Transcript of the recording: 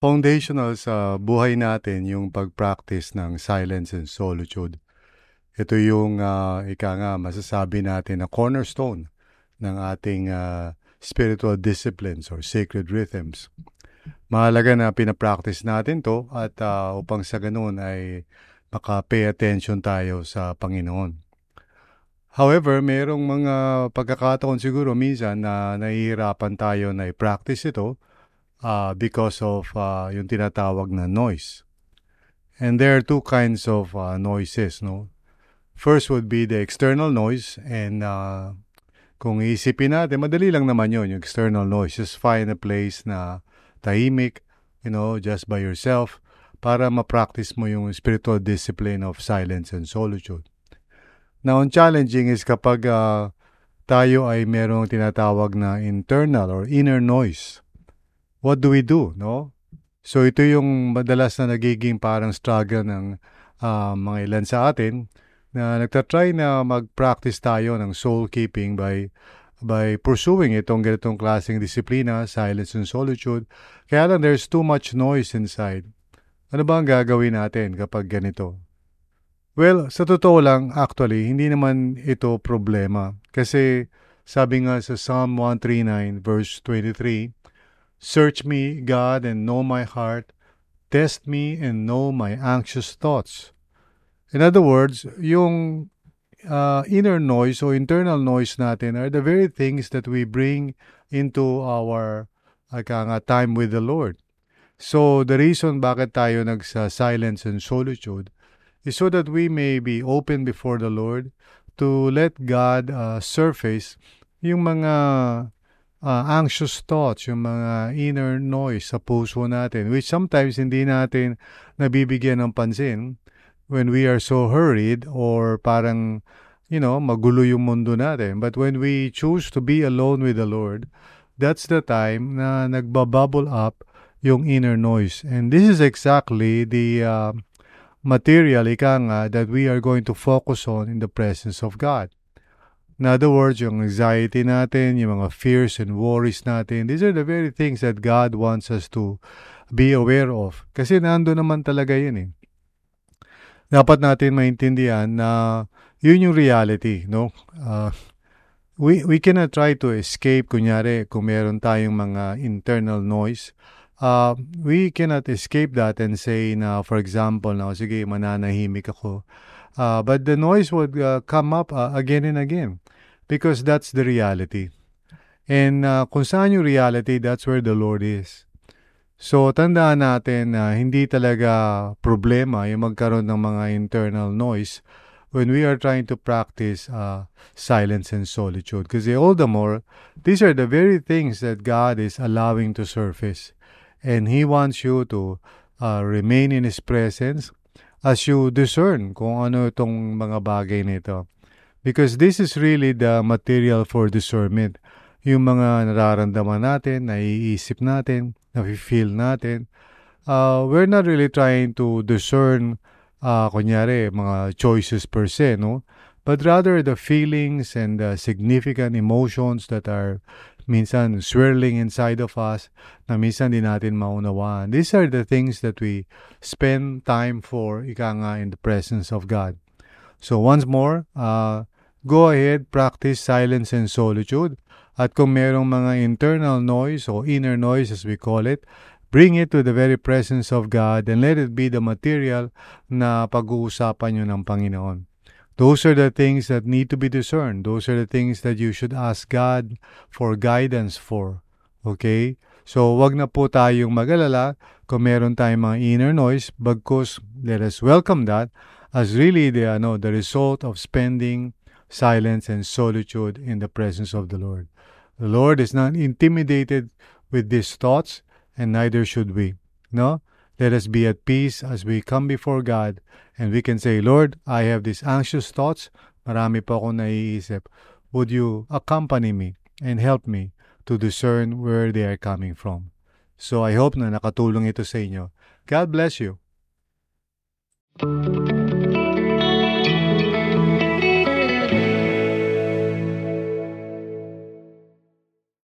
Foundational sa buhay natin yung pag-practice ng silence and solitude. Ito yung uh, ika nga masasabi natin na cornerstone ng ating uh, spiritual disciplines or sacred rhythms. Mahalaga na pinapractice natin to at uh, upang sa ganun ay maka-pay attention tayo sa Panginoon. However, mayroong mga pagkakataon siguro minsan na nahihirapan tayo na i-practice ito uh, because of uh, yung tinatawag na noise. And there are two kinds of uh, noises, no? First would be the external noise and uh, kung iisipin natin, madali lang naman yun, yung external noise. Just find a place na tahimik, you know, just by yourself para ma-practice mo yung spiritual discipline of silence and solitude. Now, ang challenging is kapag uh, tayo ay merong tinatawag na internal or inner noise what do we do, no? So ito yung madalas na nagiging parang struggle ng uh, mga ilan sa atin na nagtatry na mag-practice tayo ng soul keeping by by pursuing itong ganitong klaseng disiplina, silence and solitude. Kaya lang there's too much noise inside. Ano ba ang gagawin natin kapag ganito? Well, sa totoo lang, actually, hindi naman ito problema. Kasi sabi nga sa Psalm 139 verse 23, Search me, God, and know my heart. Test me and know my anxious thoughts. In other words, yung uh, inner noise or internal noise natin are the very things that we bring into our uh, time with the Lord. So, the reason bakit tayo nagsa-silence and solitude is so that we may be open before the Lord to let God uh, surface yung mga uh, anxious thoughts, yung mga inner noise sa puso natin, which sometimes hindi natin nabibigyan ng pansin when we are so hurried or parang, you know, magulo yung mundo natin. But when we choose to be alone with the Lord, that's the time na nagbabubble up yung inner noise. And this is exactly the uh, material, ika nga, that we are going to focus on in the presence of God. In other words, yung anxiety natin, yung mga fears and worries natin, these are the very things that God wants us to be aware of. Kasi nando naman talaga yun eh. Dapat natin maintindihan na yun yung reality, no? Uh, we, we cannot try to escape, kunyari, kung meron tayong mga internal noise, uh, we cannot escape that and say na, for example, na, sige, mananahimik ako. Uh, but the noise would uh, come up uh, again and again because that's the reality. And uh, kung saan yung reality, that's where the Lord is. So, tandaan natin na hindi talaga problema yung magkaroon ng mga internal noise when we are trying to practice uh, silence and solitude. Because all the more, these are the very things that God is allowing to surface. And He wants you to uh, remain in His presence as you discern kung ano itong mga bagay nito. Because this is really the material for discernment. Yung mga nararamdaman natin, naiisip natin, nafe-feel natin. Uh, we're not really trying to discern, uh, kunyari, mga choices per se, no? But rather the feelings and the significant emotions that are minsan swirling inside of us na minsan din natin maunawaan. These are the things that we spend time for, ika nga, in the presence of God. So once more, uh, go ahead, practice silence and solitude. At kung merong mga internal noise or inner noise as we call it, bring it to the very presence of God and let it be the material na pag-uusapan nyo ng Panginoon. Those are the things that need to be discerned. Those are the things that you should ask God for guidance for. Okay? So, wag na po tayong mag-alala kung meron tayong mga inner noise, bagkus let us welcome that as really the, ano, the result of spending silence and solitude in the presence of the Lord. The Lord is not intimidated with these thoughts, and neither should we. No? Let us be at peace as we come before God and we can say, Lord, I have these anxious thoughts. Marami pa akong naiisip. Would you accompany me and help me to discern where they are coming from? So I hope na nakatulong ito sa inyo. God bless you.